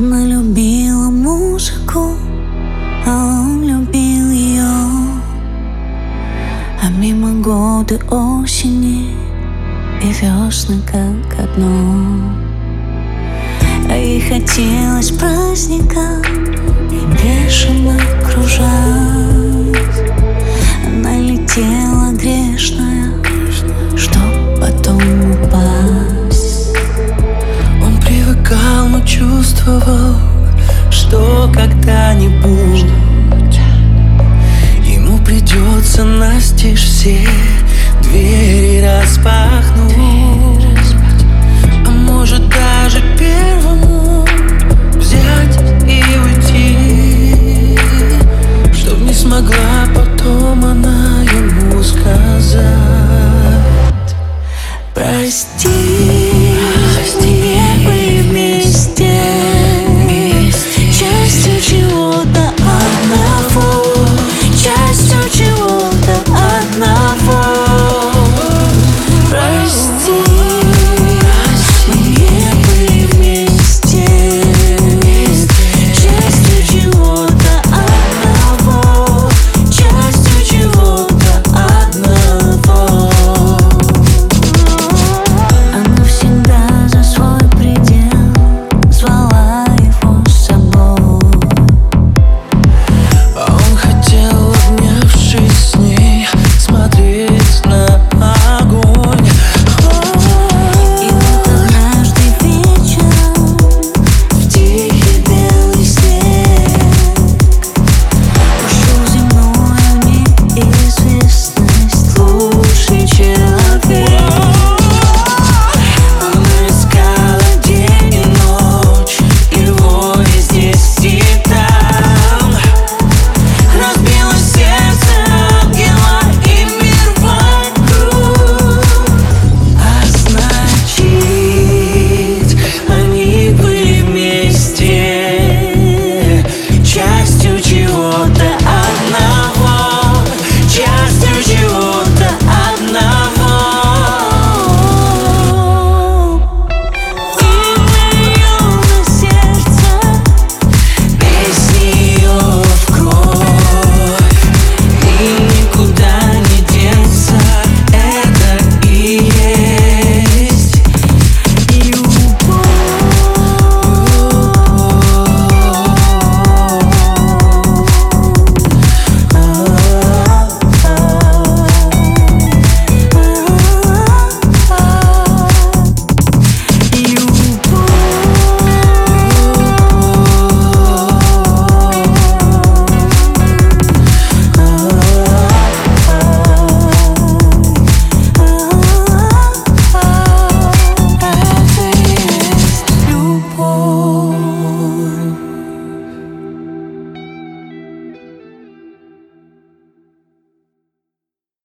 Она любила музыку, а он любил ее А мимо годы осени и весны как одно. А ей хотелось праздника чувствовал, что когда-нибудь Ему придется настежь все двери распахнуть. А может даже первому взять и уйти Чтоб не смогла потом она ему сказать. Прости